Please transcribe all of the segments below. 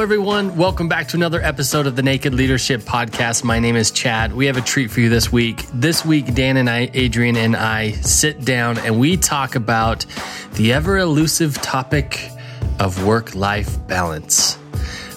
Everyone. Welcome back to another episode of the Naked Leadership Podcast. My name is Chad. We have a treat for you this week. This week, Dan and I, Adrian and I, sit down and we talk about the ever elusive topic of work life balance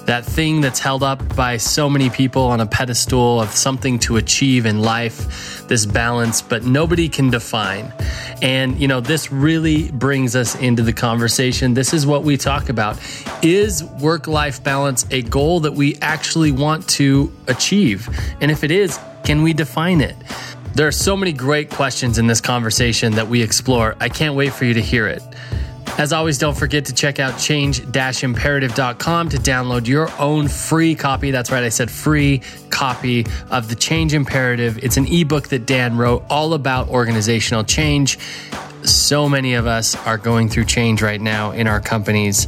that thing that's held up by so many people on a pedestal of something to achieve in life, this balance, but nobody can define. And, you know, this really brings us into the conversation. This is what we talk about. Is work life balance a goal that we actually want to achieve? And if it is, can we define it? There are so many great questions in this conversation that we explore. I can't wait for you to hear it. As always, don't forget to check out change-imperative.com to download your own free copy. That's right, I said free copy of the Change Imperative. It's an ebook that Dan wrote all about organizational change. So many of us are going through change right now in our companies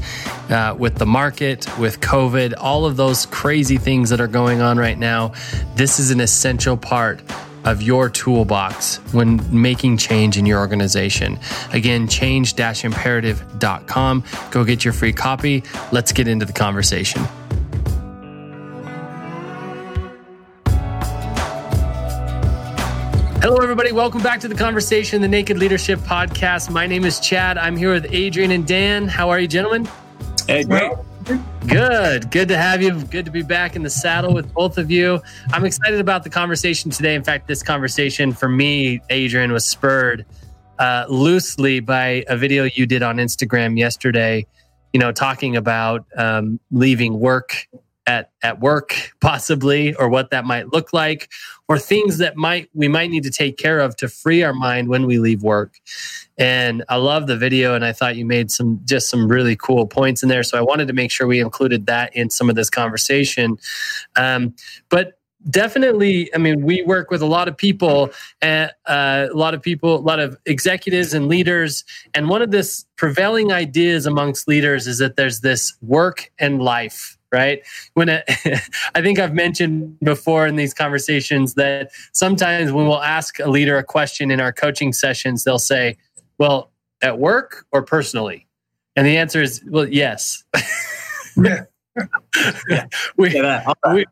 uh, with the market, with COVID, all of those crazy things that are going on right now. This is an essential part of your toolbox when making change in your organization. Again, change imperative.com. Go get your free copy. Let's get into the conversation. Hello, everybody. Welcome back to the conversation, the Naked Leadership Podcast. My name is Chad. I'm here with Adrian and Dan. How are you, gentlemen? Hey, great. Good. Good to have you. Good to be back in the saddle with both of you. I'm excited about the conversation today. In fact, this conversation for me, Adrian, was spurred uh, loosely by a video you did on Instagram yesterday, you know, talking about um, leaving work at at work possibly or what that might look like or things that might we might need to take care of to free our mind when we leave work. And i love the video and i thought you made some just some really cool points in there. So i wanted to make sure we included that in some of this conversation. Um, but definitely i mean we work with a lot of people and uh, a lot of people a lot of executives and leaders. And one of this prevailing ideas amongst leaders is that there's this work and life right? When it, I think I've mentioned before in these conversations that sometimes when we'll ask a leader a question in our coaching sessions, they'll say, "Well, at work or personally?" And the answer is, "Well, yes." yeah. we, yeah, we,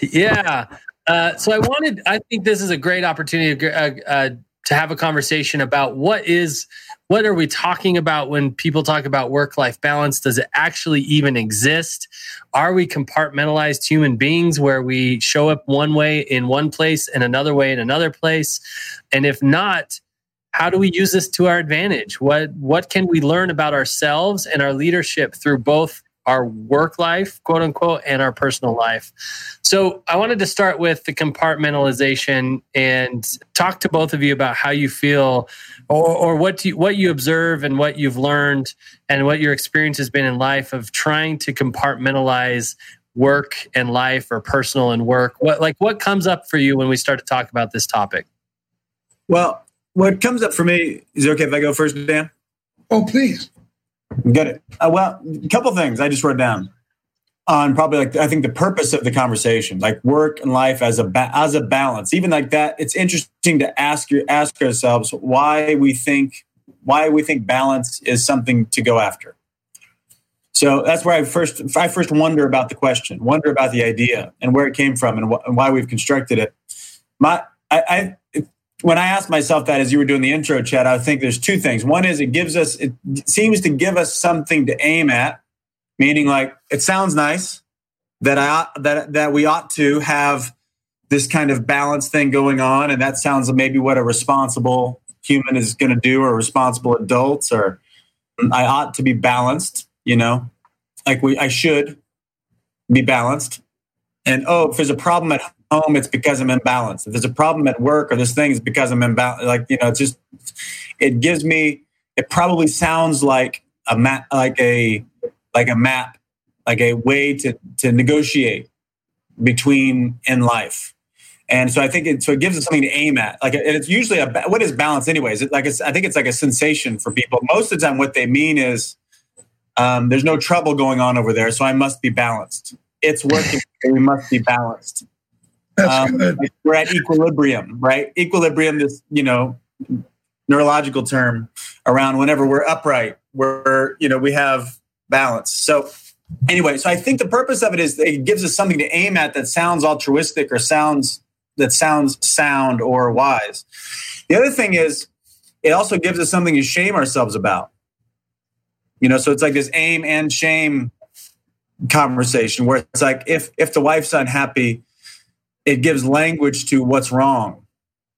yeah. Uh, so I wanted. I think this is a great opportunity uh, uh, to have a conversation about what is what are we talking about when people talk about work life balance? Does it actually even exist? Are we compartmentalized human beings where we show up one way in one place and another way in another place? And if not, how do we use this to our advantage? What what can we learn about ourselves and our leadership through both our work life, quote unquote, and our personal life. So I wanted to start with the compartmentalization and talk to both of you about how you feel or, or what you what you observe and what you've learned and what your experience has been in life of trying to compartmentalize work and life or personal and work. What like what comes up for you when we start to talk about this topic? Well, what comes up for me is okay if I go first, Dan? Oh, please. Get it. Uh, well, a couple things I just wrote down on probably like I think the purpose of the conversation, like work and life as a ba- as a balance. Even like that, it's interesting to ask your ask ourselves why we think why we think balance is something to go after. So that's where I first I first wonder about the question, wonder about the idea and where it came from and, wh- and why we've constructed it. My I, I when I asked myself that as you were doing the intro, Chad, I think there's two things. One is it gives us, it seems to give us something to aim at, meaning like it sounds nice that I that that we ought to have this kind of balance thing going on, and that sounds maybe what a responsible human is going to do, or responsible adults, or I ought to be balanced. You know, like we I should be balanced. And oh, if there's a problem at home, it's because I'm imbalanced. If there's a problem at work or this thing, it's because I'm imbalanced. Like, you know, it's just, it gives me, it probably sounds like a map, like a, like a map, like a way to, to negotiate between in life. And so I think it, so it gives us something to aim at. Like, and it's usually a, what is balance anyways? It, like, it's, I think it's like a sensation for people. Most of the time, what they mean is, um, there's no trouble going on over there, so I must be balanced. It's working. we must be balanced. Um, we're at equilibrium, right? Equilibrium, this you know neurological term around whenever we're upright, we're you know we have balance. So anyway, so I think the purpose of it is it gives us something to aim at that sounds altruistic or sounds that sounds sound or wise. The other thing is it also gives us something to shame ourselves about. You know, so it's like this aim and shame conversation where it's like if if the wife's unhappy, it gives language to what's wrong.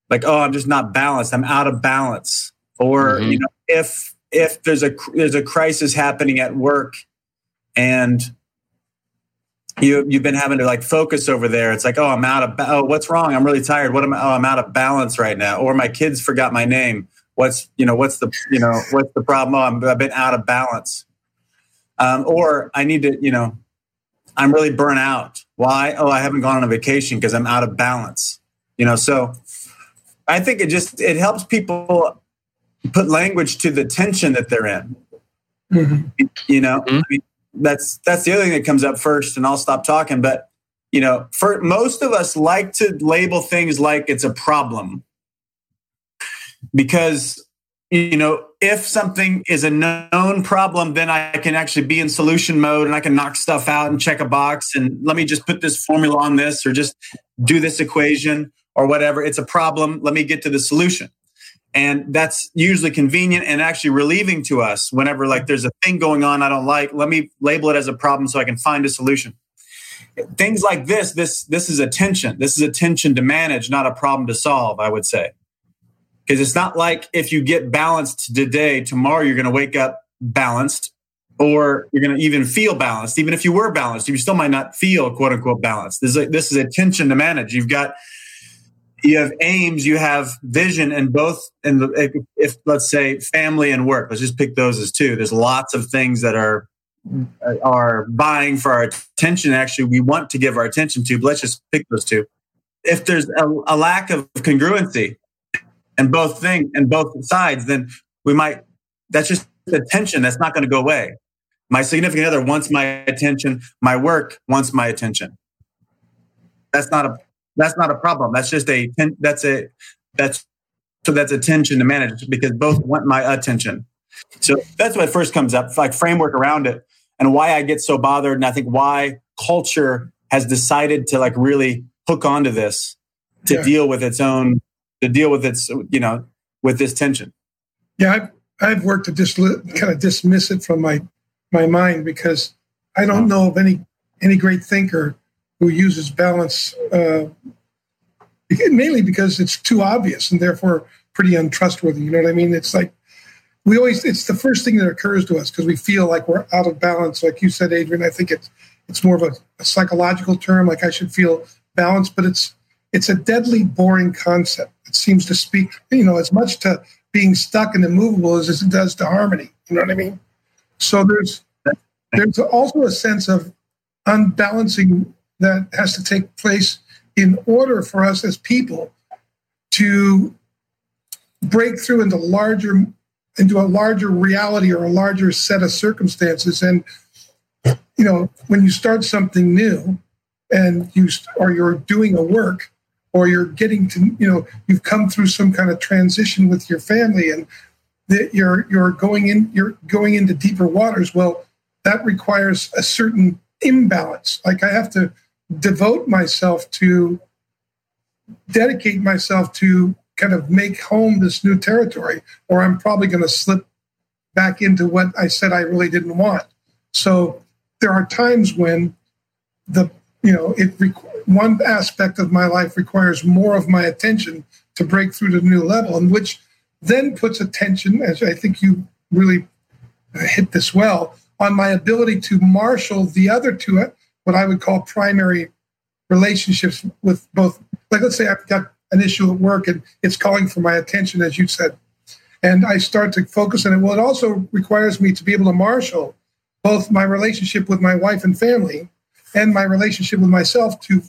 Like, oh, I'm just not balanced. I'm out of balance. Or, mm-hmm. you know, if if there's a there's a crisis happening at work and you you've been having to like focus over there. It's like, oh, I'm out of oh, what's wrong? I'm really tired. What am I? Oh, I'm out of balance right now. Or my kids forgot my name. What's you know what's the you know what's the problem? Oh, I'm, I've been out of balance. Um, or I need to you know I'm really burnt out. Why? Oh, I haven't gone on a vacation because I'm out of balance. You know, so I think it just it helps people put language to the tension that they're in. Mm-hmm. You know, mm-hmm. I mean, that's that's the other thing that comes up first, and I'll stop talking. But you know, for most of us, like to label things like it's a problem because you know if something is a known problem then i can actually be in solution mode and i can knock stuff out and check a box and let me just put this formula on this or just do this equation or whatever. It's a problem. Let me get to the solution. And that's usually convenient and actually relieving to us whenever like there's a thing going on i don't like let me label it as a problem so i can find a solution. Things like this this this is attention. This is attention to manage not a problem to solve i would say because it's not like if you get balanced today tomorrow you're going to wake up balanced or you're going to even feel balanced even if you were balanced you still might not feel quote unquote balanced this is, a, this is attention to manage you've got you have aims, you have vision, and both. And if, if let's say family and work, let's just pick those as two. There's lots of things that are are buying for our attention. Actually, we want to give our attention to, but let's just pick those two. If there's a, a lack of congruency and both things and both sides, then we might. That's just attention. That's not going to go away. My significant other wants my attention. My work wants my attention. That's not a that's not a problem. That's just a that's a that's so that's attention to manage because both want my attention. So that's what first comes up, like framework around it, and why I get so bothered, and I think why culture has decided to like really hook onto this to yeah. deal with its own to deal with its you know with this tension. Yeah, I've, I've worked to just kind of dismiss it from my my mind because I don't know of any any great thinker who uses balance uh, mainly because it's too obvious and therefore pretty untrustworthy. You know what I mean? It's like we always it's the first thing that occurs to us because we feel like we're out of balance. Like you said, Adrian, I think it's it's more of a, a psychological term. Like I should feel balanced, but it's it's a deadly boring concept. It seems to speak, you know, as much to being stuck and immovable as, it does to harmony. You know what I mean? So there's there's also a sense of unbalancing that has to take place in order for us as people to break through into larger into a larger reality or a larger set of circumstances and you know when you start something new and you or you're doing a work or you're getting to you know you've come through some kind of transition with your family and that you're you're going in you're going into deeper waters well that requires a certain imbalance like i have to devote myself to dedicate myself to kind of make home this new territory, or I'm probably going to slip back into what I said I really didn't want. So there are times when the you know it one aspect of my life requires more of my attention to break through to the new level, and which then puts attention, as I think you really uh, hit this well, on my ability to marshal the other two uh, what I would call primary relationships with both. Like, let's say I've got an issue at work and it's calling for my attention, as you said, and I start to focus on it. Well, it also requires me to be able to marshal both my relationship with my wife and family and my relationship with myself to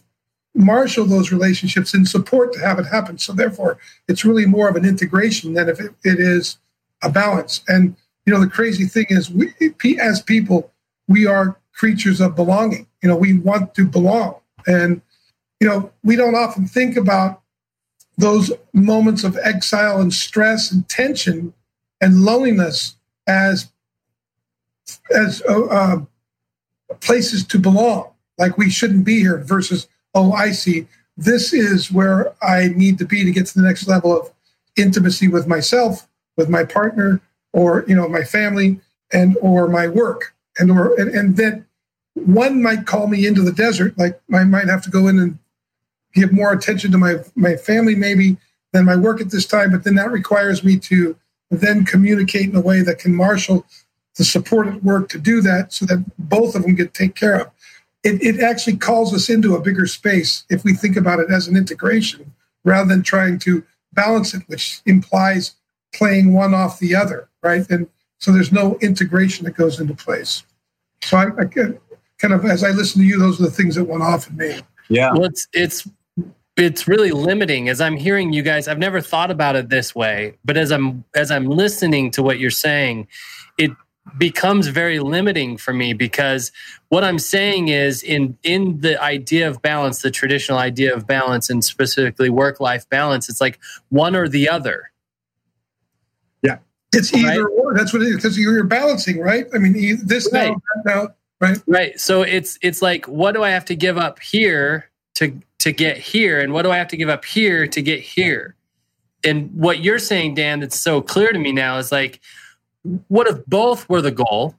marshal those relationships in support to have it happen. So therefore, it's really more of an integration than if it, it is a balance. And you know, the crazy thing is, we as people, we are creatures of belonging. You know, we want to belong. And, you know, we don't often think about those moments of exile and stress and tension and loneliness as as uh, uh, places to belong. Like we shouldn't be here versus, oh, I see. This is where I need to be to get to the next level of intimacy with myself, with my partner, or you know, my family, and or my work. And or and, and then one might call me into the desert, like I might have to go in and give more attention to my my family maybe than my work at this time, but then that requires me to then communicate in a way that can marshal the support at work to do that so that both of them get taken care of. It, it actually calls us into a bigger space if we think about it as an integration rather than trying to balance it, which implies playing one off the other, right? And so there's no integration that goes into place. So I, I kind of, as I listen to you, those are the things that went off in me. Yeah. Well, it's, it's, it's really limiting as i'm hearing you guys i've never thought about it this way but as i'm as i'm listening to what you're saying it becomes very limiting for me because what i'm saying is in in the idea of balance the traditional idea of balance and specifically work life balance it's like one or the other. Yeah. It's either right? or. That's what it is because you're balancing right? I mean this right. now, now right? Right. So it's it's like what do i have to give up here to to get here? And what do i have to give up here to get here? And what you're saying dan that's so clear to me now is like what if both were the goal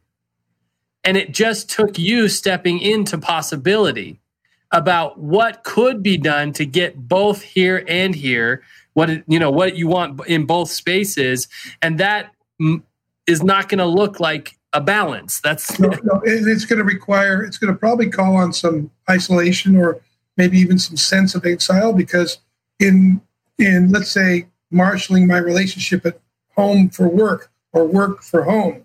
and it just took you stepping into possibility about what could be done to get both here and here what you know what you want in both spaces and that is not going to look like a balance. That's no, no, it's going to require it's going to probably call on some isolation or maybe even some sense of exile because in in let's say marshaling my relationship at home for work or work for home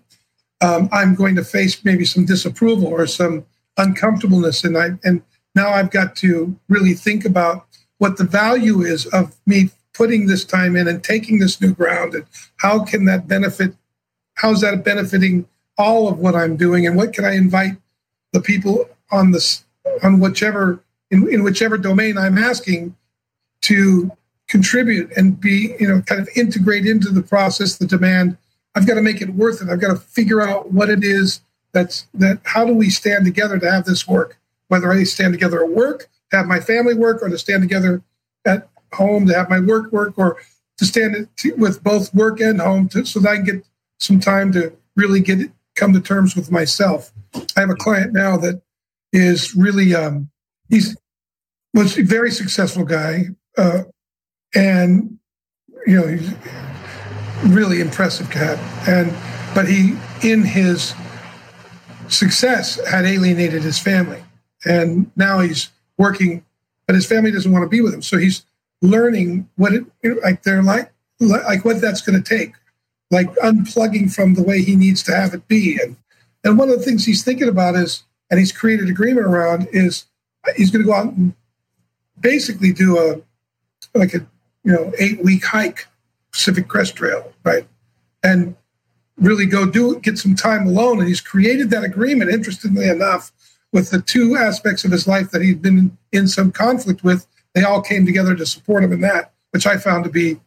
um, i'm going to face maybe some disapproval or some uncomfortableness and i and now i've got to really think about what the value is of me putting this time in and taking this new ground and how can that benefit how's that benefiting all of what i'm doing and what can i invite the people on this on whichever in, in whichever domain I'm asking to contribute and be, you know, kind of integrate into the process, the demand. I've got to make it worth it. I've got to figure out what it is that's that how do we stand together to have this work? Whether I stand together at work, to have my family work, or to stand together at home to have my work work, or to stand with both work and home to, so that I can get some time to really get it, come to terms with myself. I have a client now that is really um, he's was a very successful guy, uh, and you know he's really impressive cat. And but he, in his success, had alienated his family, and now he's working, but his family doesn't want to be with him. So he's learning what it like they're like like what that's going to take, like unplugging from the way he needs to have it be. And and one of the things he's thinking about is, and he's created agreement around is he's going to go out and basically do a like a you know eight week hike Pacific Crest Trail, right? And really go do get some time alone. And he's created that agreement, interestingly enough, with the two aspects of his life that he'd been in some conflict with. They all came together to support him in that, which I found to be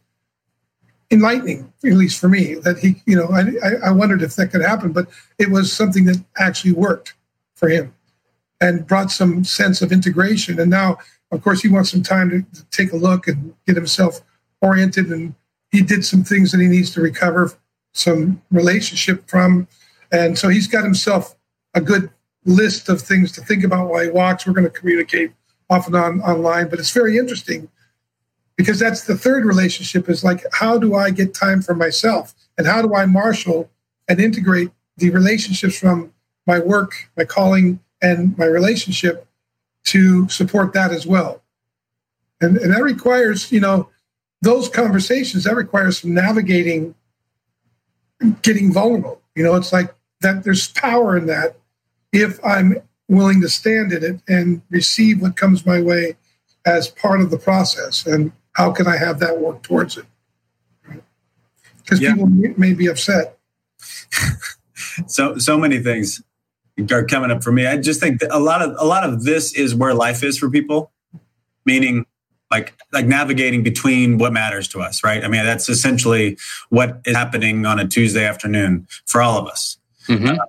enlightening, at least for me. That he, you know, I, I wondered if that could happen, but it was something that actually worked for him and brought some sense of integration. And now of course, he wants some time to, to take a look and get himself oriented. And he did some things that he needs to recover some relationship from. And so he's got himself a good list of things to think about while he walks. We're going to communicate off and on online, but it's very interesting because that's the third relationship is like, how do I get time for myself? And how do I marshal and integrate the relationships from my work, my calling, and my relationship to support that as well. And, and that requires, you know, those conversations, that requires some navigating, getting vulnerable. You know, it's like that there's power in that if I'm willing to stand in it and receive what comes my way as part of the process. And how can I have that work towards it? Because yeah. people may be upset. so so many things are coming up for me. I just think that a lot of a lot of this is where life is for people, meaning like like navigating between what matters to us, right? I mean, that's essentially what is happening on a Tuesday afternoon for all of us. Mm-hmm. Uh,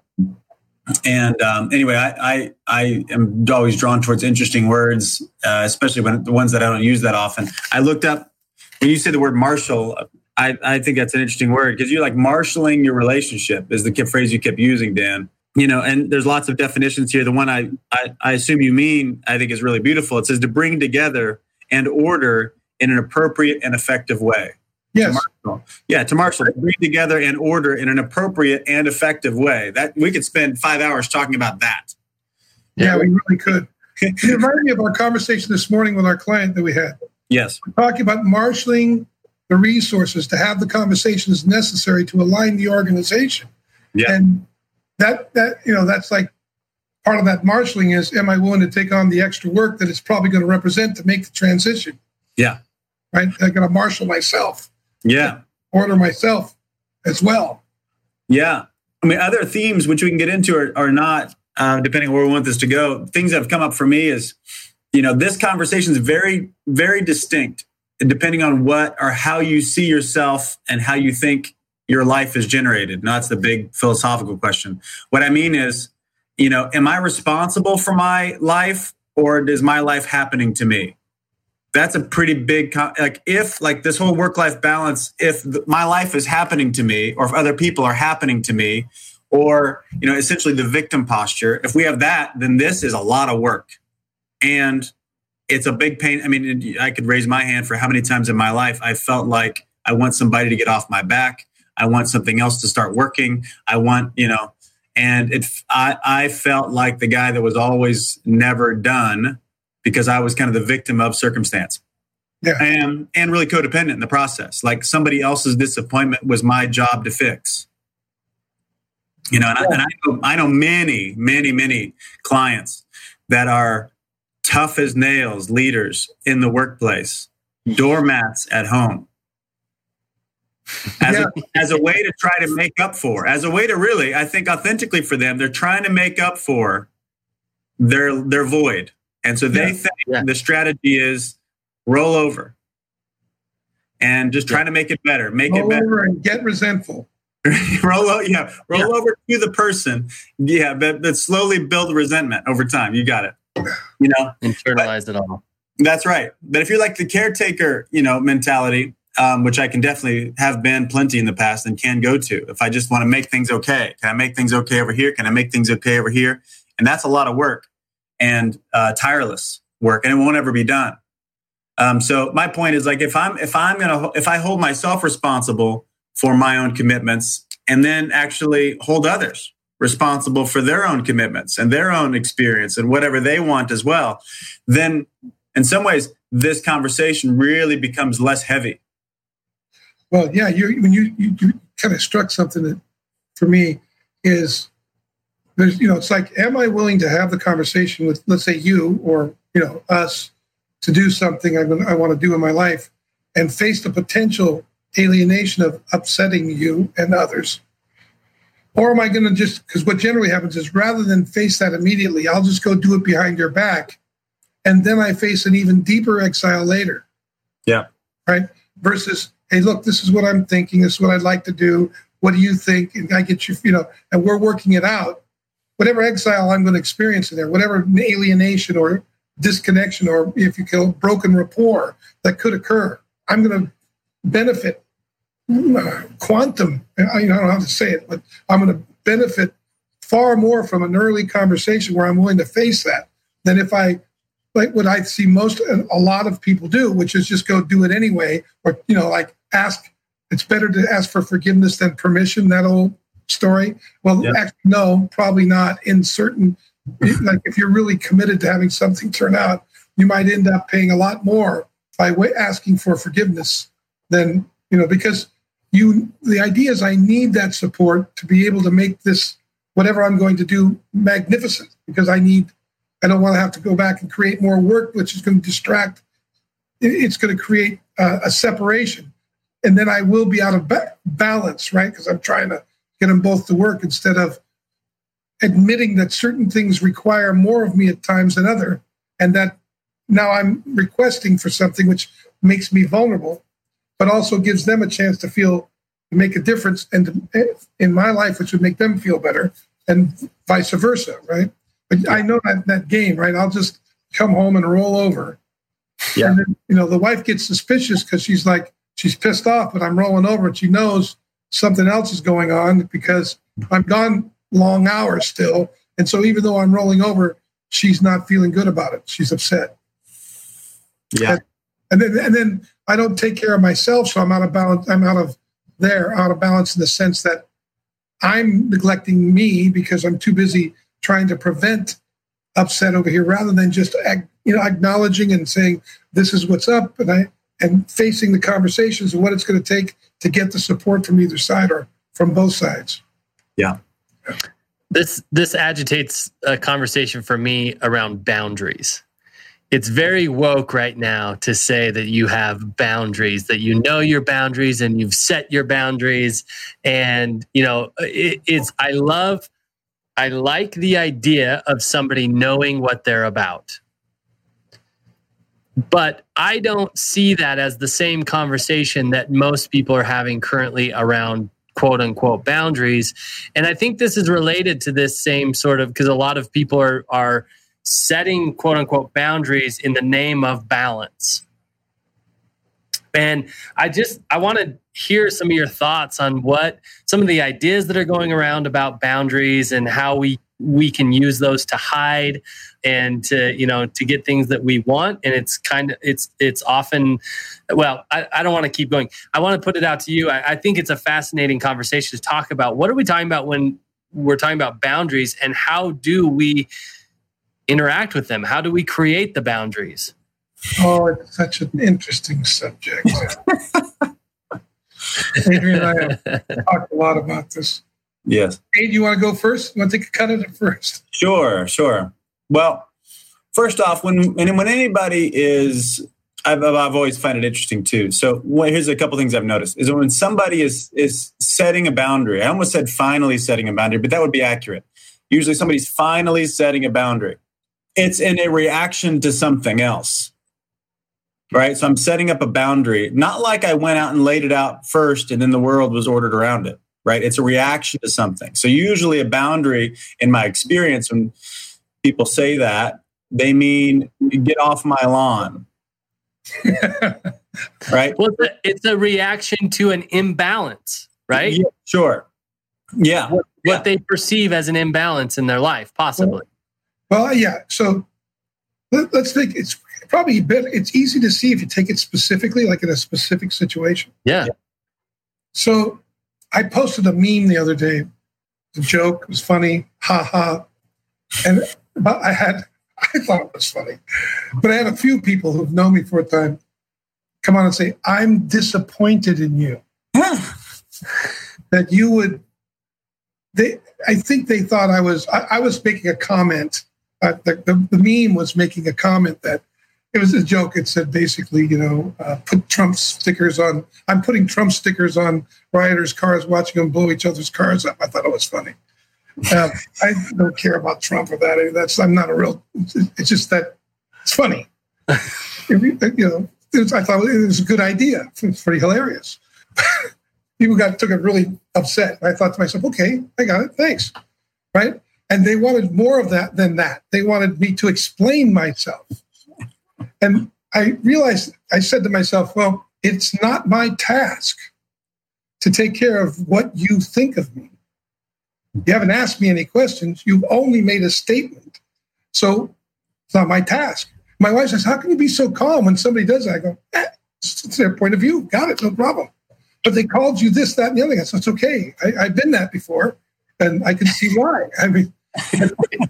and um, anyway, I, I, I am always drawn towards interesting words, uh, especially when the ones that I don't use that often. I looked up when you say the word marshal. I, I think that's an interesting word because you're like marshaling your relationship is the phrase you kept using, Dan. You know, and there's lots of definitions here. The one I, I, I assume you mean, I think is really beautiful. It says to bring together and order in an appropriate and effective way. Yes. To marshal. Yeah, to marshal, bring together and order in an appropriate and effective way. That we could spend five hours talking about that. Yeah, we really could. it reminded me of our conversation this morning with our client that we had. Yes. We're talking about marshaling the resources to have the conversations necessary to align the organization. Yeah. And that that you know that's like part of that marshaling is am I willing to take on the extra work that it's probably going to represent to make the transition? Yeah. Right. I got to marshal myself. Yeah. Order myself as well. Yeah. I mean, other themes which we can get into are, are not, uh, depending on where we want this to go. Things that have come up for me is, you know, this conversation is very, very distinct depending on what or how you see yourself and how you think your life is generated. Now, that's the big philosophical question. What I mean is, you know, am I responsible for my life or is my life happening to me? That's a pretty big, like, if, like, this whole work life balance, if my life is happening to me or if other people are happening to me, or, you know, essentially the victim posture, if we have that, then this is a lot of work. And it's a big pain. I mean, I could raise my hand for how many times in my life I felt like I want somebody to get off my back. I want something else to start working. I want, you know, and it, I, I felt like the guy that was always never done because I was kind of the victim of circumstance. Yeah. And, and really codependent in the process. Like somebody else's disappointment was my job to fix. You know, and, yeah. I, and I, know, I know many, many, many clients that are tough as nails leaders in the workplace, doormats at home. As, yeah. a, as a way to try to make up for, as a way to really, I think authentically for them, they're trying to make up for their their void. And so they yeah. think yeah. the strategy is roll over and just try to make it better, make roll it better. Over and get resentful. roll over, yeah, roll over to the person. Yeah, but, but slowly build resentment over time. You got it you know internalize but, it all that's right but if you're like the caretaker you know mentality um, which i can definitely have been plenty in the past and can go to. If i just want to make things okay can i make things okay over here? Can i make things okay over here? And that's a lot of work and uh, tireless work and it won't ever be done. Um, so my point is like if i'm if i'm gonna if i hold myself responsible for my own commitments and then actually hold others responsible for their own commitments and their own experience and whatever they want as well, then in some ways, this conversation really becomes less heavy. Well, yeah, you when you, you, you kind of struck something that for me is there's you know it's like am I willing to have the conversation with let's say you or you know us to do something I'm I want to do in my life and face the potential alienation of upsetting you and others or am I going to just, because what generally happens is rather than face that immediately, I'll just go do it behind your back. And then I face an even deeper exile later. Yeah. Right. Versus, hey, look, this is what I'm thinking. This is what I'd like to do. What do you think? And I get you, you know, and we're working it out. Whatever exile I'm going to experience in there, whatever alienation or disconnection or if you kill broken rapport that could occur, I'm going to benefit uh, quantum. I, don't know how to say it, but I'm going to benefit far more from an early conversation where I'm willing to face that than if I like what I see most a lot of people do, which is just go do it anyway, or you know, like ask. It's better to ask for forgiveness than permission. That old story. Well, actually, no, probably not. In certain, like if you're really committed to having something turn out, you might end up paying a lot more by asking for forgiveness than you know because you the idea is I need that support to be able to make this whatever I'm going to do magnificent because I need I don't want to have to go back and create more work, which is going to distract. It's going to create uh, a separation, and then I will be out of ba- balance, right? Because I'm trying to get them both to work instead of admitting that certain things require more of me at times than other, and that now I'm requesting for something which makes me vulnerable but also gives them a chance to feel to make a difference and to, eh, in my life, which would make them feel better. and vice versa, right? But. I know that that game, right? I'll just come home and roll over. Yeah. And then, you know, the wife gets suspicious because she's like, she's pissed off, but I'm rolling over and she knows something else is going on because I'm gone long hours still. And so even though I'm rolling over, she's not feeling good about it. She's upset. Yeah. And, and then and then I don't take care of myself, so I'm out of balance. I'm out of there, out of balance in the sense that I'm neglecting me because I'm too busy trying to prevent upset over here rather than just you know acknowledging and saying this is what's up and I and facing the conversations and what it's going to take to get the support from either side or from both sides. Yeah. This this agitates a conversation for me around boundaries. It's very woke right now to say that you have boundaries, that you know your boundaries and you've set your boundaries. And, you know, it, it's, I love, I like the idea of somebody knowing what they're about. But I don't see that as the same conversation that most people are having currently around quote unquote boundaries. And I think this is related to this same sort of because a lot of people are are setting quote unquote boundaries in the name of balance. And I just I want to hear some of your thoughts on what some of the ideas that are going around about boundaries and how we we can use those to hide and to you know to get things that we want. And it's kind of it's it's often well i, I don't want to keep going. I want to put it out to you. I, I think it's a fascinating conversation to talk about. What are we talking about when we're talking about boundaries and how do we interact with them? How do we create the boundaries? Oh it's such an interesting subject. Adrian and i have talked a lot about this. Yes. Hey do you want to go first? You want to take a cut at it first? Sure sure well, first off, when when anybody is I've, I've always found it interesting too. So here's a couple things I've noticed is when somebody is is setting a boundary. I almost said finally setting a boundary, but that would be accurate. Usually somebody's finally setting a boundary. It's in a reaction to something else. Right? So I'm setting up a boundary, not like I went out and laid it out first and then the world was ordered around it. Right? It's a reaction to something. So usually a boundary in my experience when people say that, they mean get off my lawn. right? Well, it's a, it's a, reaction to an imbalance, right? Yeah, sure. Yeah. What, yeah. what, they perceive as an imbalance in their life, possibly. Well, well yeah. So let, us think. It's probably better. It's easy to see if you take it specifically, like in a specific situation. Yeah. So I posted a meme the other day. The joke was funny, ha ha, and but I had, I thought it was funny, but I had a few people who've known me for a time come on and say, I'm disappointed in you. that you would, they, I think they thought I was, I, I was making a comment. Uh, the, the, the, meme was making a comment that it was a joke. It said basically, you know, uh, put Trump stickers on. I'm putting Trump stickers on rioters' cars, watching them blow each other's cars up. I thought it was funny. Uh, I don't care about Trump or that. That's I'm not a real. It's just that it's funny. you know, was, I thought it was a good idea. It's pretty hilarious. People got took it really upset. I thought to myself, okay, I got it. Thanks. Right. And they wanted more of that than that. They wanted me to explain myself. And I realized, I said to myself, well, it's not my task to take care of what you think of me. You haven't asked me any questions. You've only made a statement. So it's not my task. My wife says, How can you be so calm when somebody does that? I go, eh, It's their point of view. Got it. No problem. But they called you this, that, and the other. So it's okay. I, have been that before, and I can see why. I mean,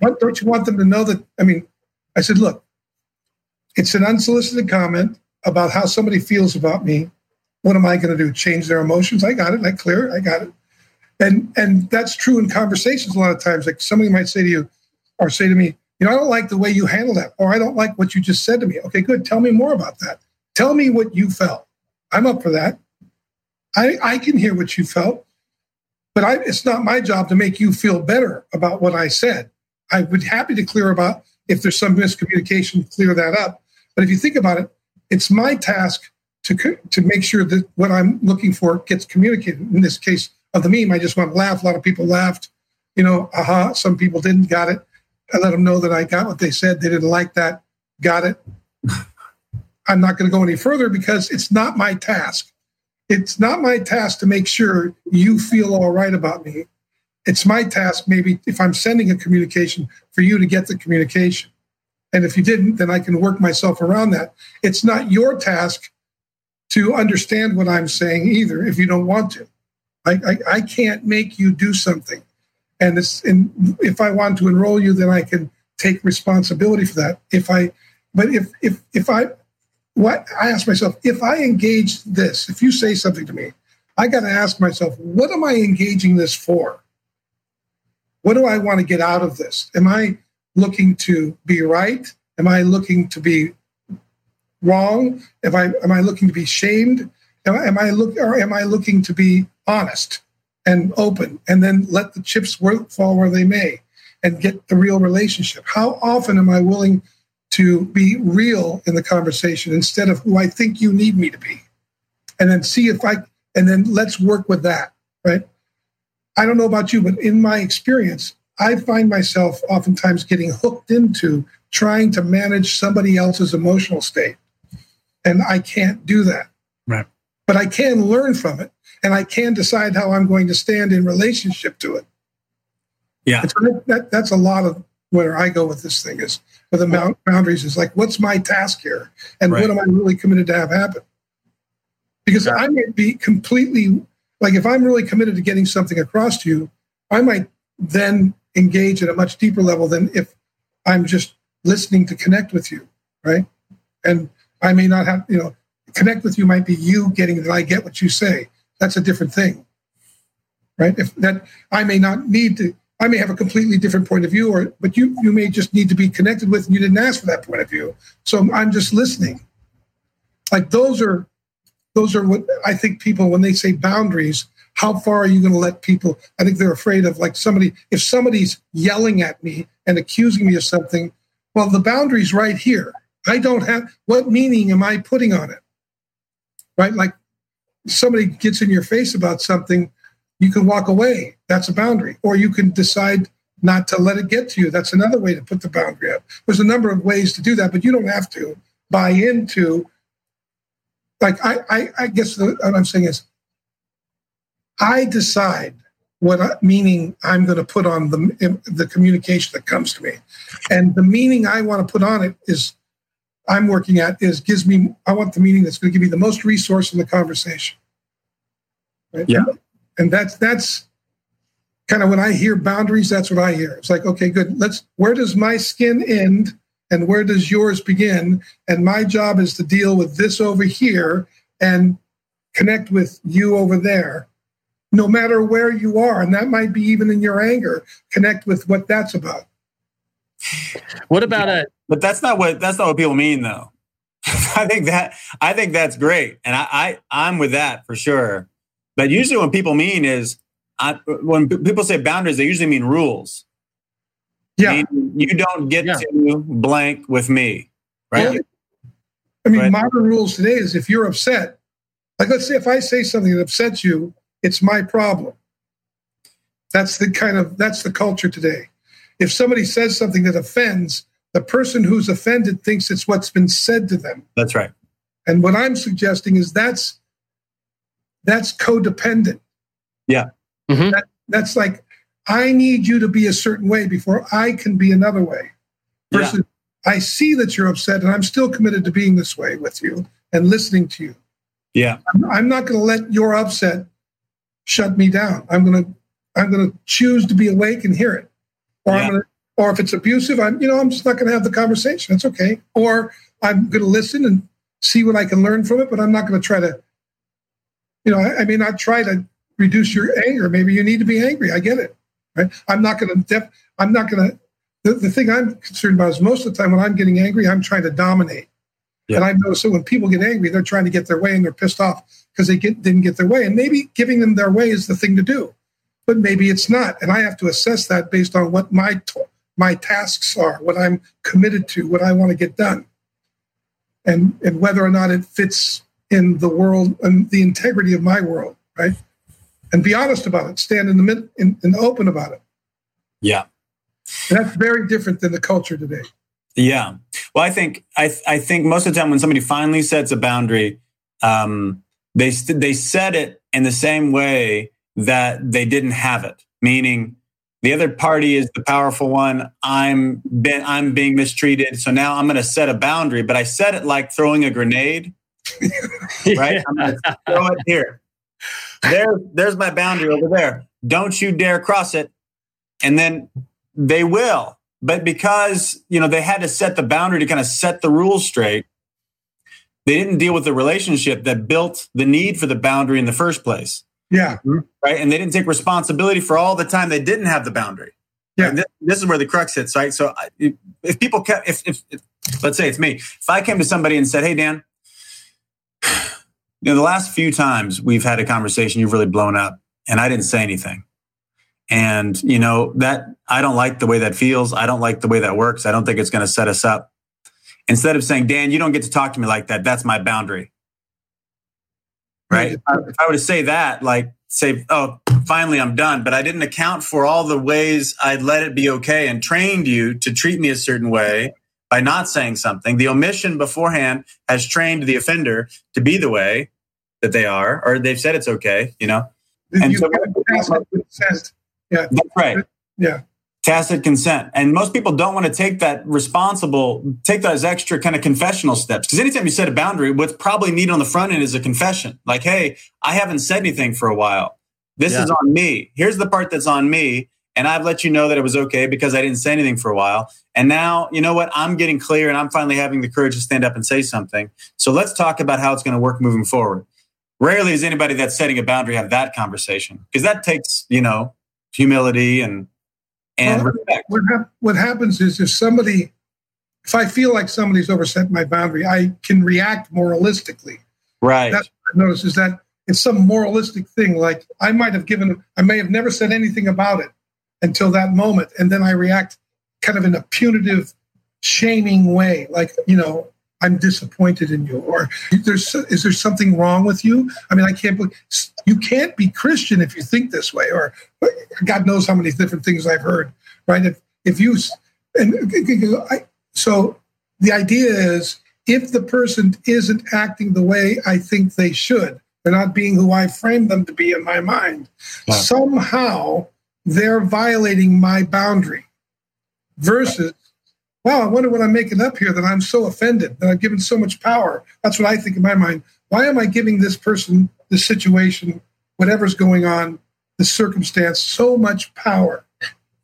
don't you want them to know that? I mean, I said, Look, it's an unsolicited comment about how somebody feels about me. What am I going to do? Change their emotions? I got it. I clear. I got it. And and that's true in conversations a lot of times. Like somebody might say to you or say to me, you know, I don't like the way you handle that, or I don't like what you just said to me. Okay, good. Tell me more about that. Tell me what you felt. I'm up for that. I, I can hear what you felt, but I, it's not my job to make you feel better about what I said. I would happy to clear about if there's some miscommunication, clear that up. But if you think about it, it's my task to to make sure that what I'm looking for gets communicated. In this case, of the meme. I just want to laugh. A lot of people laughed. you know, aha, some people didn't got it. I let them know that I got what they said. They didn't like that. Got it. I'm not going to go any further because it's not my task. It's not my task to make sure you feel all right about me. It's my task, maybe if I'm sending a communication, for you to get the communication. And if you didn't, then I can work myself around that. It's not your task to understand what I'm saying either if you don't want to. I, I, I can't make you do something. And, it's, and if I want to enroll you, then I can take responsibility for that. If I, but if if if I, what I ask myself, if I engage this, if you say something to me, I got to ask myself, what am I engaging this for? What do I want to get out of this? Am I looking to be right? Am I looking to be wrong? Am I am I looking to be shamed? Am I, am I look or am I looking to be honest and open and then let the chips fall where they may and get the real relationship? How often am I willing to be real in the conversation instead of who I think you need me to be? And then see if I and then let's work with that, right? I don't know about you, but in my experience, I find myself oftentimes getting hooked into trying to manage somebody else's emotional state. And I can't do that. But I can learn from it and I can decide how I'm going to stand in relationship to it. Yeah. That, that's a lot of where I go with this thing is with the boundaries is like, what's my task here? And right. what am I really committed to have happen? Because. I might be completely like, if I'm really committed to getting something across to you, I might then engage at a much deeper level than if I'm just listening to connect with you, right? And I may not have, you know, connect with you might be you getting that I get what you say. That's a different thing, right? If that I may not need to, I may have a completely different point of view, or but you you may just need to be connected with, and you didn't ask for that point of view. So I'm just listening. Like those are those are what I think people when they say boundaries, how far are you going to let people? I think they're afraid of like somebody, if somebody's yelling at me and accusing me of something, well, the boundary's right here. I don't have, what meaning am I putting on it? Right? Like somebody gets in your face about something, you can walk away. That's a boundary. Or you can decide not to let it get to you. That's another way to put the boundary up. There's a number of ways to do that, but you don't have to buy into. Like I, I, I guess the, what I'm saying is, I decide what meaning I'm going to put on the the communication that comes to me, and the meaning I want to put on it is I'm working at is gives me I want the meaning that's going to give me the most resource in the conversation. Right? Yeah, and that's that's kind of when I hear boundaries, that's what I hear. It's like okay, good. Let's where does my skin end and where does yours begin? And my job is to deal with this over here and connect with you over there no matter where you are. And that might be even in your anger. Connect with what that's about. What about it? But that's not what that's not what people mean though. I think that I think that's great. And I, I I'm with that for sure. But usually when people mean is I, when people say boundaries, they usually mean rules. Yeah. you don't get yeah. to blank with me. Right. Yeah. I mean, right. modern rules today is if you're upset, like let's say if I say something that upsets you, it's my problem. That's the kind of that's the culture today. If somebody says something that offends, the person who's offended thinks it's what's been said to them. That's right. And what I'm suggesting is that's that's codependent. Yeah. Mm-hmm. That, that's like I need you to be a certain way before I can be another way. Versus yeah. I see that you're upset and I'm still committed to being this way with you and listening to you. Yeah. I'm, I'm not going to let your upset shut me down. I'm going to I'm going to choose to be awake and hear it. Or yeah. I'm going to, or if it's abusive, I'm you know I'm just not going to have the conversation. It's okay. Or I'm going to listen and see what I can learn from it, but I'm not going to try to you know, I, I may not try to reduce your anger. Maybe you need to be angry. I get it. Right? I'm not going to def- I'm not going to the, the thing I'm concerned about is most of the time when I'm getting angry, I'm trying to dominate. Yeah. And I've noticed that when people get angry, they're trying to get their way and they're pissed off because they get, didn't get their way. And maybe giving them their way is the thing to do, but maybe it's not. And I have to assess that based on what my my tasks are, what I'm committed to, what I want to get done, and and whether or not it fits in the world and the integrity of my world, right? And be honest about it. Stand in the mid, in, in open about it. Yeah. And that's very different than the culture today. Yeah. Well, I think I I think most of the time when somebody finally sets a boundary, um, they st- they set it in the same way that they didn't have it, meaning the other party is the powerful one. I'm been I'm being mistreated, so now I'm going to set a boundary. But I set it like throwing a grenade, right? I'm going to throw it here. There, there's my boundary over there. Don't you dare cross it. And then they will. But because, you know, they had to set the boundary to kind of set the rules straight, they didn't deal with the relationship that built the need for the boundary in the first place. Yeah. Mm-hmm. Right. And they didn't take responsibility for all the time they didn't have the boundary. Yeah. This, this, is where the crux hits, right? So if people kept, if, if, if, let's say it's me, if I came to somebody and said, Hey, Dan, you know, the last few times we've had a conversation, you've really blown up and I didn't say anything. And, you know, that I don't like the way that feels. I don't like the way that works. I don't think it's going to set us up. Instead of saying, Dan, you don't get to talk to me like that. That's my boundary. Right. If I, if I were to say that, like, say, oh, finally I'm done, but I didn't account for all the ways I'd let it be okay and trained you to treat me a certain way by not saying something. The omission beforehand has trained the offender to be the way that they are, or they've said it's okay, you know? And you so. Yeah. That's right. Yeah. Tacit consent. And most people don't want to take that responsible, take those extra kind of confessional steps. Because anytime you set a boundary, what's probably needed on the front end is a confession. Like, hey, I haven't said anything for a while. This yeah. is on me. Here's the part that's on me. And I've let you know that it was okay because I didn't say anything for a while. And now, you know what? I'm getting clear and I'm finally having the courage to stand up and say something. So let's talk about how it's going to work moving forward. Rarely is anybody that's setting a boundary have that conversation because that takes, you know, humility and and well, respect. What, hap- what happens is if somebody, if I feel like somebody's overset my boundary, I can react moralistically. Right. That's what I notice is that it's some moralistic thing. Like I might have given, I may have never said anything about it until that moment, and then I react kind of in a punitive, shaming way. Like you know, I'm disappointed in you, or there's is there something wrong with you? I mean, I can't believe you can't be Christian if you think this way, or God knows how many different things I've heard, right? If if you and I, so the idea is if the person isn't acting the way I think they should, they're not being who I framed them to be in my mind. Wow. Somehow they're violating my boundary. Versus wow, I wonder what I'm making up here that I'm so offended that I've given so much power. That's what I think in my mind. Why am I giving this person, the situation, whatever's going on, the circumstance, so much power?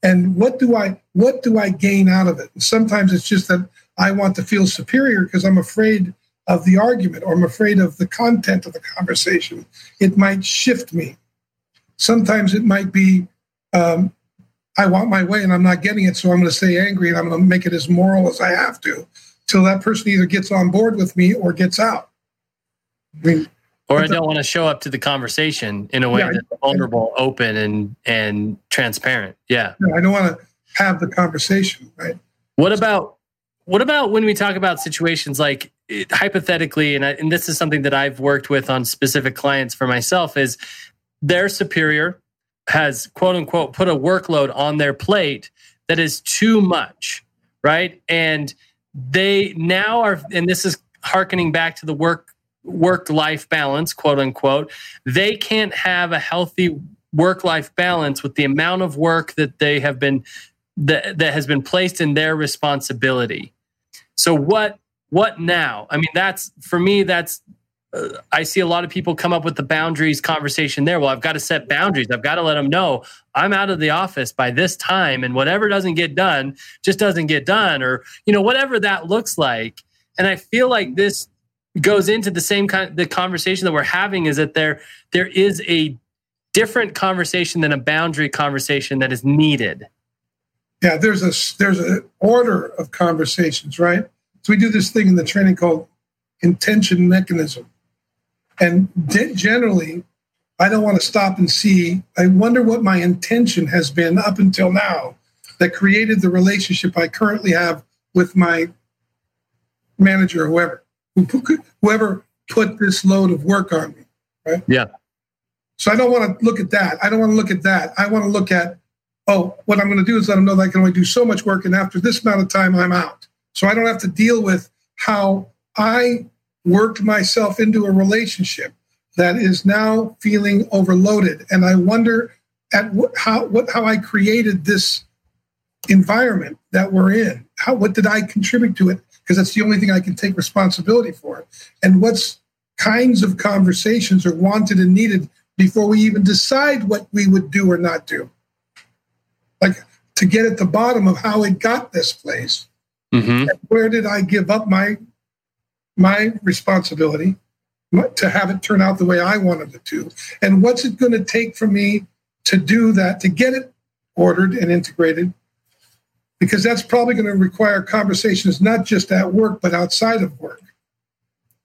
And what do I what do I gain out of it? And sometimes it's just that I want to feel superior because I'm afraid of the argument or I'm afraid of the content of the conversation. It might shift me. Sometimes it might be um, I want my way and I'm not getting it, so I'm going to stay angry and I'm going to make it as moral as I have to till that person either gets on board with me or gets out. I mean, or I don't want to show up to the conversation in a way yeah, that's vulnerable, open, and and transparent. Yeah, I don't want to have the conversation. Right. What about what about when we talk about situations like it, hypothetically, and I, and this is something that I've worked with on specific clients for myself is their superior has quote unquote put a workload on their plate that is too much, right? And they now are, and this is harkening back to the work work life balance, quote unquote. They can't have a healthy work life balance with the amount of work that they have been that that has been placed in their responsibility. So what what now? I mean, that's for me. That's I see a lot of people come up with the boundaries conversation there. Well, I've got to set boundaries. I've got to let them know I'm out of the office by this time, and whatever doesn't get done just doesn't get done, or you know whatever that looks like. And I feel like this goes into the same kind of the conversation that we're having is that there there is a different conversation than a boundary conversation that is needed. Yeah, there's a there's an order of conversations, right? So we do this thing in the training called intention mechanism and generally, I don't want to stop and see. I wonder what my intention has been up until now that created the relationship I currently have with my manager, or whoever, whoever put this load of work on me. Right? Yeah. So I don't want to look at that. I don't want to look at that. I want to look at oh, what I'm going to do is let them know that I can only do so much work, and after this amount of time, I'm out. So I don't have to deal with how I worked myself into a relationship that is now feeling overloaded, and I wonder at what, how what how I created this environment that we're in. How what did I contribute to it? Because that's the only thing I can take responsibility for. And what's kinds of conversations are wanted and needed before we even decide what we would do or not do. Like to get at the bottom of how it got this place. Mm-hmm. Where did I give up my my responsibility to have it turn out the way I wanted it to? And what's it going to take for me to do that, to get it ordered and integrated? Because that's probably going to require conversations not just at work, but outside of work.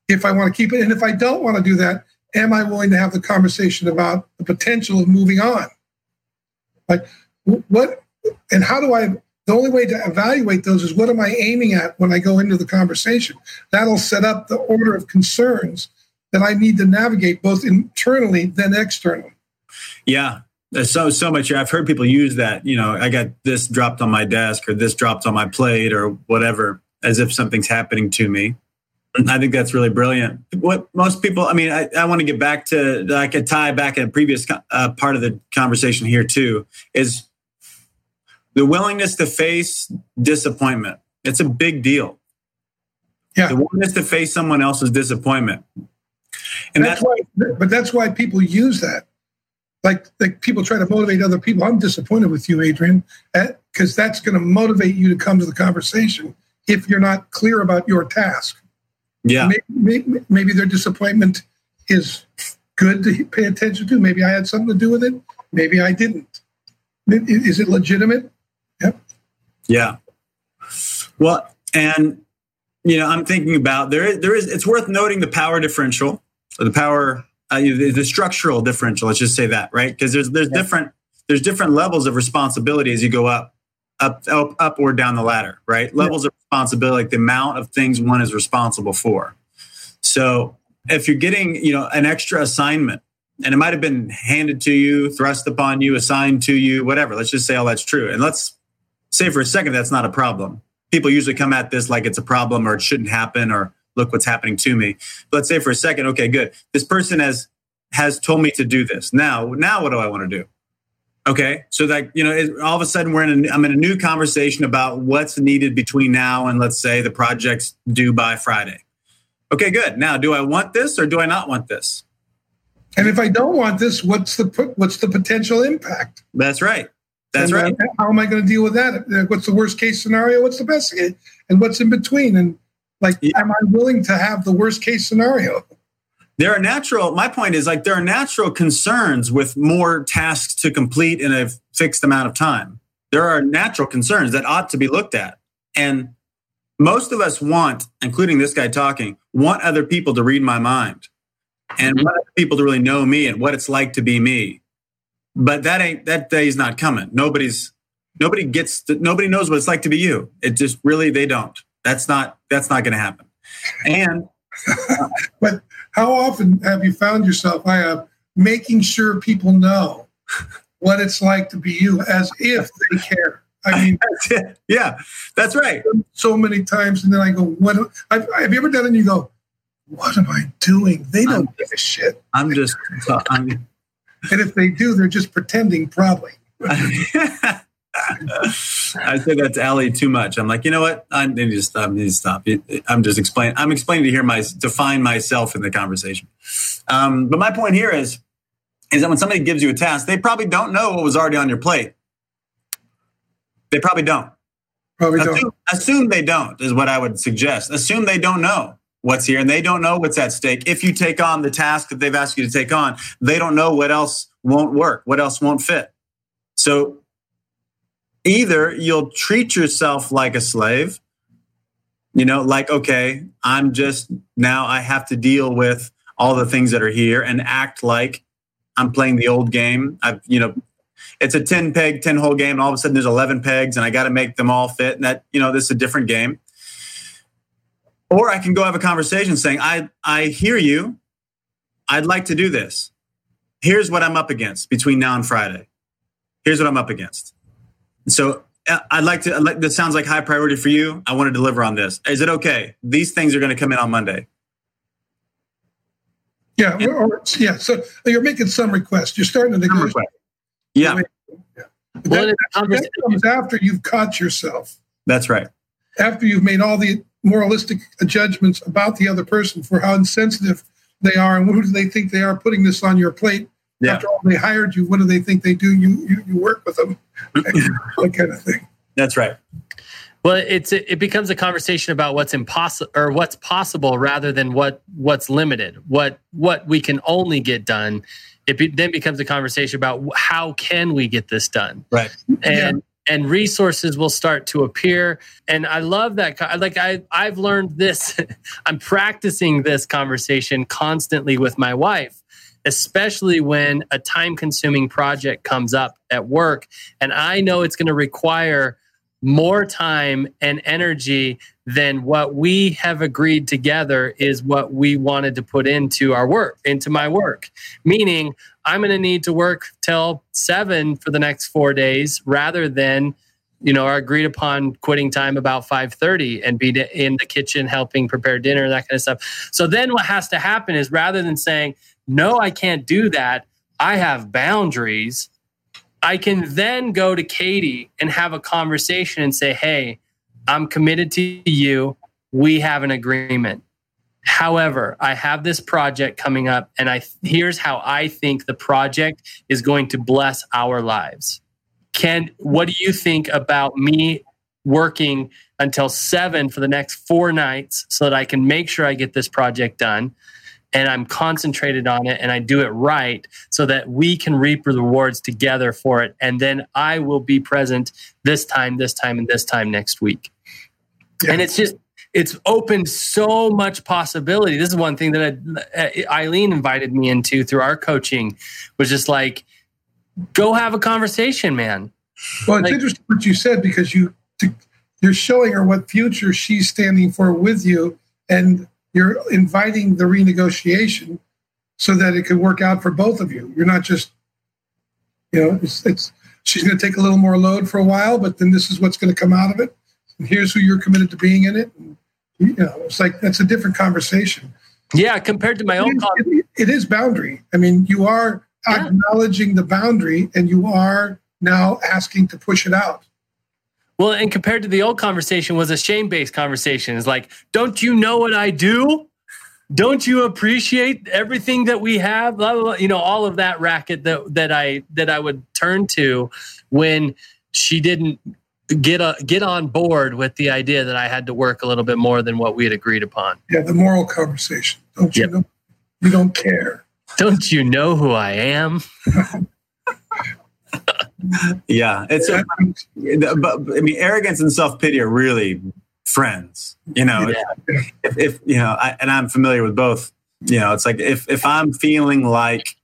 If I want to keep it, and if I don't want to do that, am I willing to have the conversation about the potential of moving on? Like, what and how do I? The only way to evaluate those is what am I aiming at when I go into the conversation? That'll set up the order of concerns that I need to navigate both internally then externally. Yeah, so so much. I've heard people use that. You know, I got this dropped on my desk, or this dropped on my plate, or whatever, as if something's happening to me. I think that's really brilliant. What most people, I mean, I, I want to get back to, I could tie back in a previous uh, part of the conversation here too, is the willingness to face disappointment. It's a big deal. Yeah. The willingness to face someone else's disappointment. And that's, that's why, but that's why people use that. Like, like people try to motivate other people. I'm disappointed with you, Adrian, eh, because that's going to motivate you to come to the conversation if you're not clear about your task. Yeah. Maybe, maybe, maybe their disappointment is good to pay attention to. Maybe I had something to do with it. Maybe I didn't. Is it legitimate? Yeah. Well, and you know, I'm thinking about there is there is it's worth noting the power differential, the power uh, the, the, structural differential. Let's just say that, right? Because there's there's yeah. different there's different levels of responsibility as you go up up up, up or down the ladder, right? Yeah. Levels of responsibility, like the amount of things one is responsible for. So if you're getting, you know, an extra assignment and it might have been handed to you, thrust upon you, assigned to you, whatever. Let's just say all that's true. And let's say for a second that's not a problem. People usually come at this like it's a problem or it shouldn't happen or look what's happening to me. But let's say for a second, okay, good. This person has has told me to do this. Now, now what do I want to do? Okay, so that you know, it, all of a sudden we're in. A, I'm in a new conversation about what's needed between now and let's say the project's due by Friday. Okay, good. Now, do I want this or do I not want this? And if I don't want this, what's the what's the potential impact? That's right. That's and, right. Uh, how am I going to deal with that? What's the worst case scenario? What's the best case? And what's in between? And like, yeah. am I willing to have the worst case scenario? There are natural, my point is like, there are natural concerns with more tasks to complete in a fixed amount of time. There are natural concerns that ought to be looked at. And most of us want, including this guy talking, want other people to read my mind and mm-hmm. want other people to really know me and what it's like to be me but that ain't that day's not coming. Nobody's nobody gets to, nobody knows what it's like to be you. It just really they don't. That's not that's not going to happen. And but how often have you found yourself I have making sure people know what it's like to be you as if they care. I mean, that's yeah, that's right. So many times, and then I go, "What have, have you ever done?" it And you go, "What am I doing?" They don't I'm, give a shit. I'm just, I'm, and if they do, they're just pretending, probably. I say that to Ali too much. I'm like, you know what? I need to stop. I need to stop. I'm just explaining. I'm explaining to hear my define myself in the conversation. Um, but my point here is, is that when somebody gives you a task, they probably don't know what was already on your plate. They probably don't. Probably assume, don't. Assume they don't is what I would suggest. Assume they don't know what's here and they don't know what's at stake. If you take on the task that they've asked you to take on, they don't know what else won't work, what else won't fit. So either you'll treat yourself like a slave, you know, like, okay, I'm just now I have to deal with all the things that are here and act like I'm playing the old game. I've, you know, it's a 10 peg, 10 hole game. And all of a sudden there's 11 pegs and I got to make them all fit. And that, you know, this is a different game. Or I can go have a conversation saying, I, I hear you. I'd like to do this. Here's what I'm up against between now and Friday. Here's what I'm up against. So uh, I'd like to. I'd like, this sounds like high priority for you. I want to deliver on this. Is it okay? These things are going to come in on Monday. Yeah, yeah. Or, yeah. So you're making some requests. You're starting to negotiate. Yeah. yeah. That, that comes after you've caught yourself. That's right. After you've made all the moralistic judgments about the other person for how insensitive they are and who do they think they are putting this on your plate. Yeah. After all, they hired you. What do they think they do? You you, you work with them, that kind of thing. That's right. Well, it's it becomes a conversation about what's impossible or what's possible rather than what what's limited. What what we can only get done. It be, then becomes a conversation about how can we get this done. Right. And yeah. And resources will start to appear. And I love that. Like I I've learned this. I'm practicing this conversation constantly with my wife especially when a time consuming project comes up at work and I know it's going to require more time and energy than what we have agreed together is what we wanted to put into our work, into my work. Meaning, I'm going to need to work till seven for the next four days rather than you know our agreed upon quitting time about 5.30 and be in the kitchen helping prepare dinner and that kind of stuff so then what has to happen is rather than saying no i can't do that i have boundaries I can then go to Katie and have a conversation and say, hey, I'm committed to you. We have an agreement. However, I have this project coming up, and I here's how I think the project is going to bless our lives. Ken, what do you think about me working until seven for the next four nights so that I can make sure I get this project done? And I'm concentrated on it and I do it right so that we can reap the rewards together for it. And then I will be present this time, this time, and this time next week. Yeah. And it's just, it's opened so much possibility. This is one thing that I, uh, Eileen invited me into through our coaching was just like, go have a conversation, man. Well, it's like, interesting what you said because you, you're showing her what future she's standing for with you. And you're inviting the renegotiation so that it could work out for both of you. You're not just, you know, it's, it's she's going to take a little more load for a while, but then this is what's going to come out of it. And here's who you're committed to being in it. And, you know, it's like that's a different conversation. Yeah, compared to my it own. Is, it, it is boundary. I mean, you are yeah. acknowledging the boundary, and you are now asking to push it out. Well, and compared to the old conversation was a shame based conversation. It's like, don't you know what I do? Don't you appreciate everything that we have? Blah, blah, blah. You know, all of that racket that that I that I would turn to when she didn't get a, get on board with the idea that I had to work a little bit more than what we had agreed upon. Yeah, the moral conversation. Don't you yep. know? You don't care. Don't you know who I am? yeah, it's a, but I mean, arrogance and self pity are really friends. You know, yeah. if, if, you know, I, and I'm familiar with both. You know, it's like if if I'm feeling like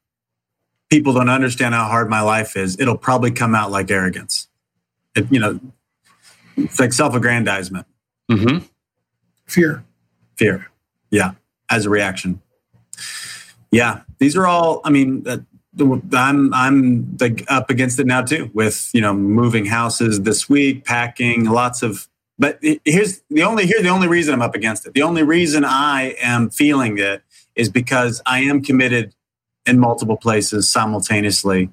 people don't understand how hard my life is, it'll probably come out like arrogance. It, you know, it's like self-aggrandizement. Mm-hmm. Fear. Fear. Yeah, as a reaction. Yeah, these are all. I mean, uh, I'm I'm like up against it now too with you know moving houses this week, packing lots of. But here's the only here the only reason I'm up against it. The only reason I am feeling it is because I am committed in multiple places simultaneously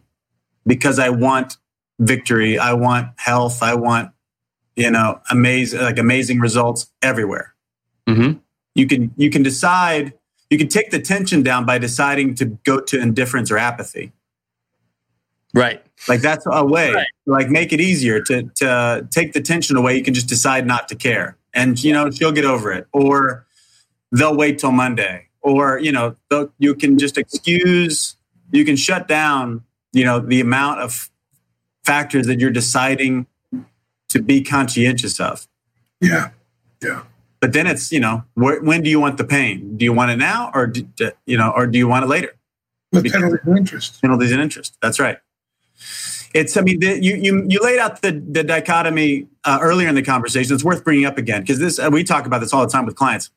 because I want victory, I want health, I want you know amazing like amazing results everywhere. Mm-hmm. You can you can decide you can take the tension down by deciding to go to indifference or apathy. Right. Like that's a way, right. like make it easier to to take the tension away. You can just decide not to care, and you know she'll get over it, or they'll wait till Monday, or you know you can just excuse, you can shut down, you know the amount of factors that you're deciding to be conscientious of. Yeah, yeah. But then it's you know wh- when do you want the pain? Do you want it now, or do, you know, or do you want it later? With penalties and interest. Penalties and interest. That's right. It's I mean the, you you you laid out the the dichotomy uh, earlier in the conversation. It's worth bringing up again because this uh, we talk about this all the time with clients,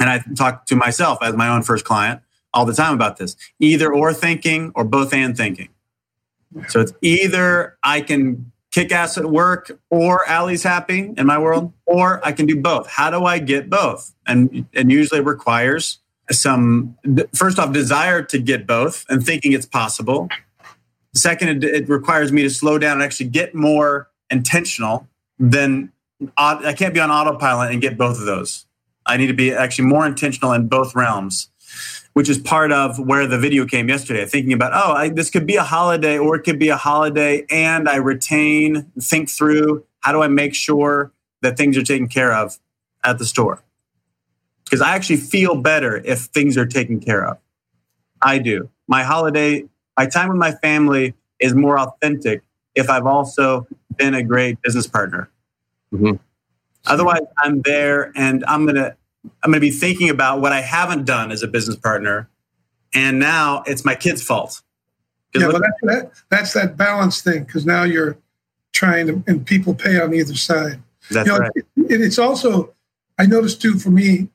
and I talk to myself as my own first client all the time about this. Either or thinking or both and thinking. So it's either I can kick ass at work or Allie's happy in my world, or I can do both. How do I get both? And and usually requires some first off desire to get both and thinking it's possible. Second, it, it requires me to slow down and actually get more intentional than I can't be on autopilot and get both of those. I need to be actually more intentional in both realms which is part of where the video came yesterday. Thinking about, oh, I, this could be a holiday, or it could be a holiday, and I retain, think through how do I make sure that things are taken care of at the store? Because I actually feel better if things are taken care of. I do. My holiday, my time with my family is more authentic if I've also been a great business partner. Mm-hmm. Otherwise, I'm there and I'm going to I'm going to be thinking about what I haven't done as a business partner, and now it's my kid's fault. Yeah, but that, that, that's that balance thing because now you're trying to, and people pay on either side. That's you know, right. It, it's also, I noticed too, for me,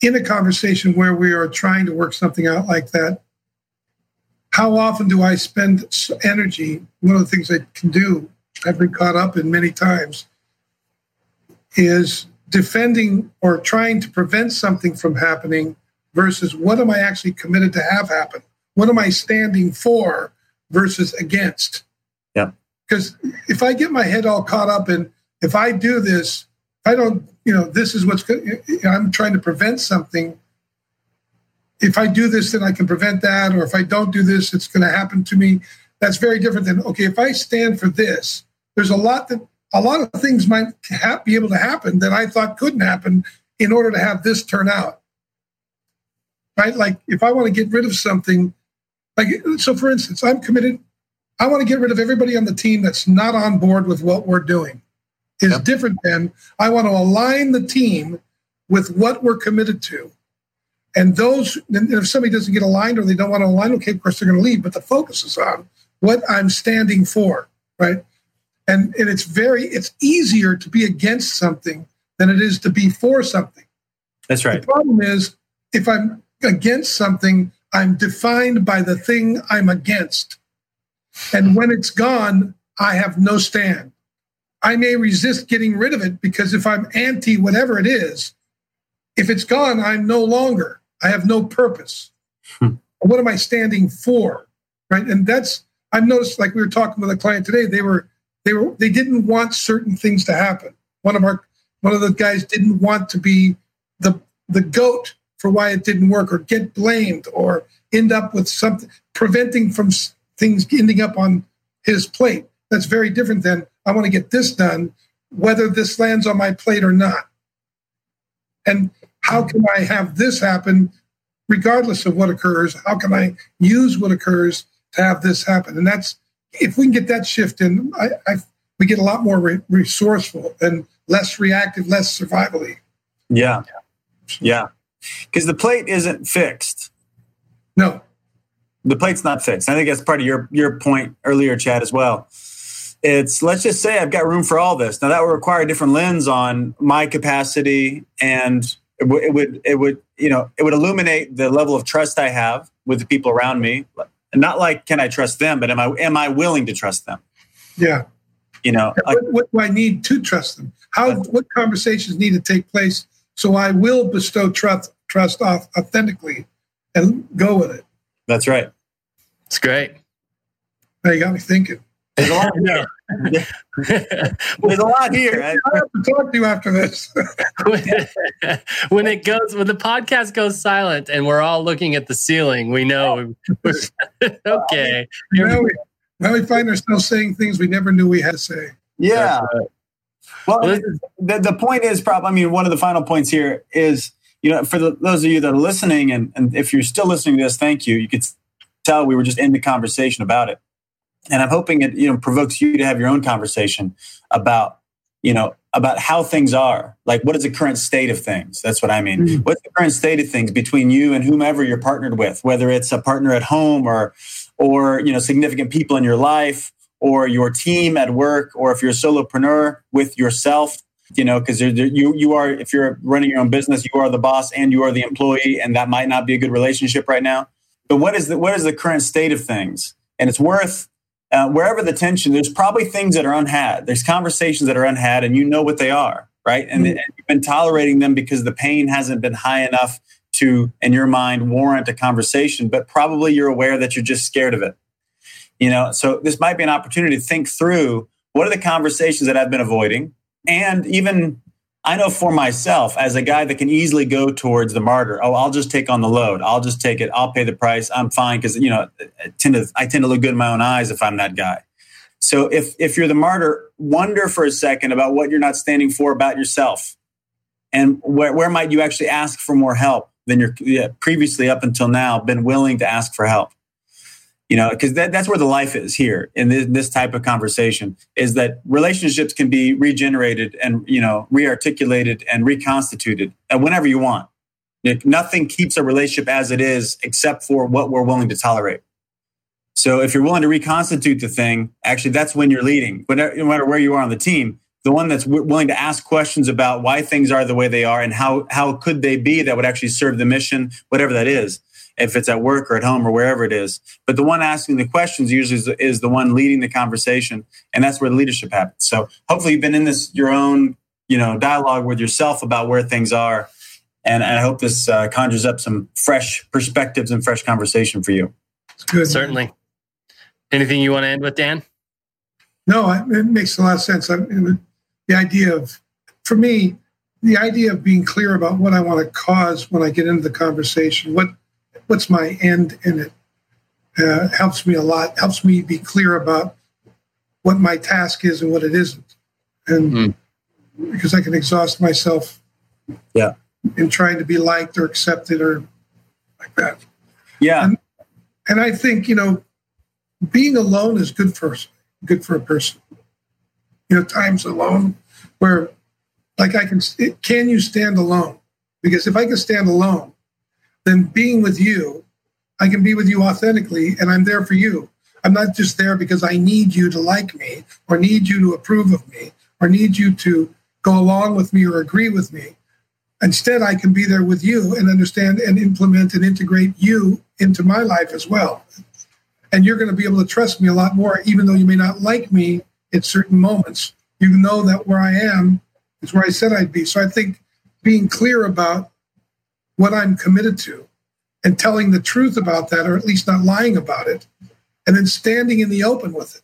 in a conversation where we are trying to work something out like that, how often do I spend energy? One of the things I can do, I've been caught up in many times, is defending or trying to prevent something from happening versus what am I actually committed to have happen? What am I standing for versus against? Yeah. Because if I get my head all caught up in, if I do this, I don't, you know, this is what's good. I'm trying to prevent something. If I do this, then I can prevent that. Or if I don't do this, it's going to happen to me. That's very different than, okay, if I stand for this, there's a lot that a lot of things might ha- be able to happen that I thought couldn't happen in order to have this turn out. Right? Like if I want to get rid of something, like so for instance, I'm committed, I want to get rid of everybody on the team that's not on board with what we're doing. Is yep. different than I want to align the team with what we're committed to. And those, and if somebody doesn't get aligned or they don't want to align, okay, of course they're going to leave, but the focus is on what I'm standing for, right? And, and it's very it's easier to be against something than it is to be for something. That's right. the problem is if i'm against something i'm defined by the thing i'm against. And when it's gone i have no stand. I may resist getting rid of it because if i'm anti whatever it is if it's gone i'm no longer. I have no purpose. Hmm. what am i standing for? Right? And that's i've noticed like we were talking with a client today they were they were they didn't want certain things to happen. One of our one of the guys didn't want to be the the goat for why it didn't work or get blamed or end up with something preventing from things ending up on his plate. That's very different than I want to get this done whether this lands on my plate or not. And how can I have this happen regardless of what occurs? How can I use what occurs to have this happen? And that's if we can get that shift in, I, I we get a lot more re- resourceful and less reactive, less survivally. Yeah, yeah, because the plate isn't fixed. No, the plate's not fixed. I think that's part of your your point earlier, Chad, as well. It's let's just say I've got room for all this. Now that would require a different lens on my capacity, and it, w- it would it would you know it would illuminate the level of trust I have with the people around me and not like can I trust them, but am I am I willing to trust them? Yeah. You know, what, what, do I need to trust them? How what conversations need to take place so I will bestow trust trust off authentically and go with it. That's right. It's great. Now you got me thinking. There's a lot here. There's a lot here. I have to talk to you after this. when it goes, when the podcast goes silent and we're all looking at the ceiling, we know. Oh. okay. Now we, now we find ourselves saying things we never knew we had to say. Yeah. Well, the, the point is, probably, I mean, one of the final points here is, you know, for the, those of you that are listening, and, and if you're still listening to this, thank you. You could tell we were just in the conversation about it and I'm hoping it you know provokes you to have your own conversation about you know about how things are. Like what is the current state of things? That's what i mean. Mm-hmm. what's the current state of things between you and whomever you're partnered with? Whether it's a partner at home or or you know significant people in your life or your team at work or if you're a solopreneur with yourself you know because you you are if you're running your own business you are the boss and you are the employee and that might not be a good relationship right now. But what is the what is the current state of things? And it's worth uh, wherever the tension, there's probably things that are unhad. There's conversations that are unhad, and you know what they are, right? And, mm-hmm. and you've been tolerating them because the pain hasn't been high enough to, in your mind, warrant a conversation. But probably you're aware that you're just scared of it. You know, so this might be an opportunity to think through what are the conversations that I've been avoiding, and even I know for myself, as a guy that can easily go towards the martyr, oh, I'll just take on the load. I'll just take it. I'll pay the price. I'm fine because you know I tend to I tend to look good in my own eyes if I'm that guy. So if if you're the martyr, wonder for a second about what you're not standing for about yourself, and where where might you actually ask for more help than you're previously up until now been willing to ask for help you know because that, that's where the life is here in this, this, type of conversation is that relationships can be regenerated and you know rearticulated and reconstituted whenever you want. Nothing keeps a relationship as it is except for what we're willing to tolerate. So if you're willing to reconstitute the thing actually that's when you're leading. But uh, no matter where you are on the team the one that's willing to ask questions about why things are the way they are and how how could they be that would actually serve the mission whatever that is if it's at work or at home or wherever it is. But the one asking the questions usually is, is the one leading the conversation, and that's where the leadership happens. So hopefully you've been in this your own you know dialogue with yourself about where things are, and, and I hope this uh, conjures up some fresh perspectives and fresh conversation for you. Good. Certainly. Anything you want to end with, Dan? No, it makes a lot of sense. I mean, the idea of, for me, the idea of being clear about what I want to cause when I get into the conversation, what what's my end in it uh, helps me a lot helps me be clear about what my task is and what it isn't. And mm. because i can exhaust myself yeah. in trying to be liked or accepted or like that. Yeah. And, and i think you know being alone is good for good for a person. You know times alone where like i can can you stand alone? Because if i can stand alone then being with you, I can be with you authentically and I'm there for you. I'm not just there because I need you to like me or need you to approve of me or need you to go along with me or agree with me. Instead, I can be there with you and understand and implement and integrate you into my life as well. And you're going to be able to trust me a lot more, even though you may not like me at certain moments. You know that where I am is where I said I'd be. So I think being clear about what I'm committed to and telling the truth about that, or at least not lying about it, and then standing in the open with it.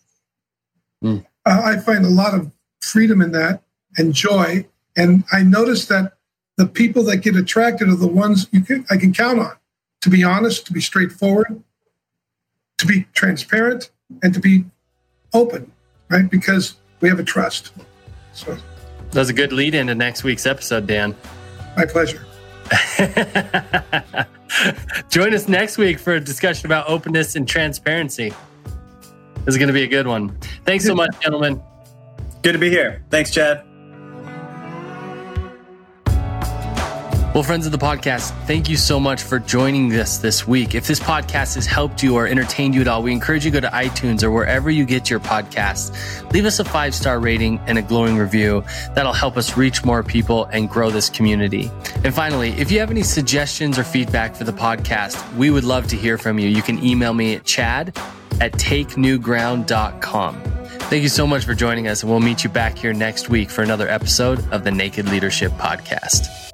Mm. Uh, I find a lot of freedom in that and joy. And I notice that the people that get attracted are the ones you can, I can count on to be honest, to be straightforward, to be transparent, and to be open, right? Because we have a trust. So that's a good lead into next week's episode, Dan. My pleasure. Join us next week for a discussion about openness and transparency. This is going to be a good one. Thanks so much, gentlemen. Good to be here. Thanks, Chad. Well, friends of the podcast, thank you so much for joining us this week. If this podcast has helped you or entertained you at all, we encourage you to go to iTunes or wherever you get your podcasts. Leave us a five star rating and a glowing review. That'll help us reach more people and grow this community. And finally, if you have any suggestions or feedback for the podcast, we would love to hear from you. You can email me at chad at takenewground.com. Thank you so much for joining us, and we'll meet you back here next week for another episode of the Naked Leadership Podcast.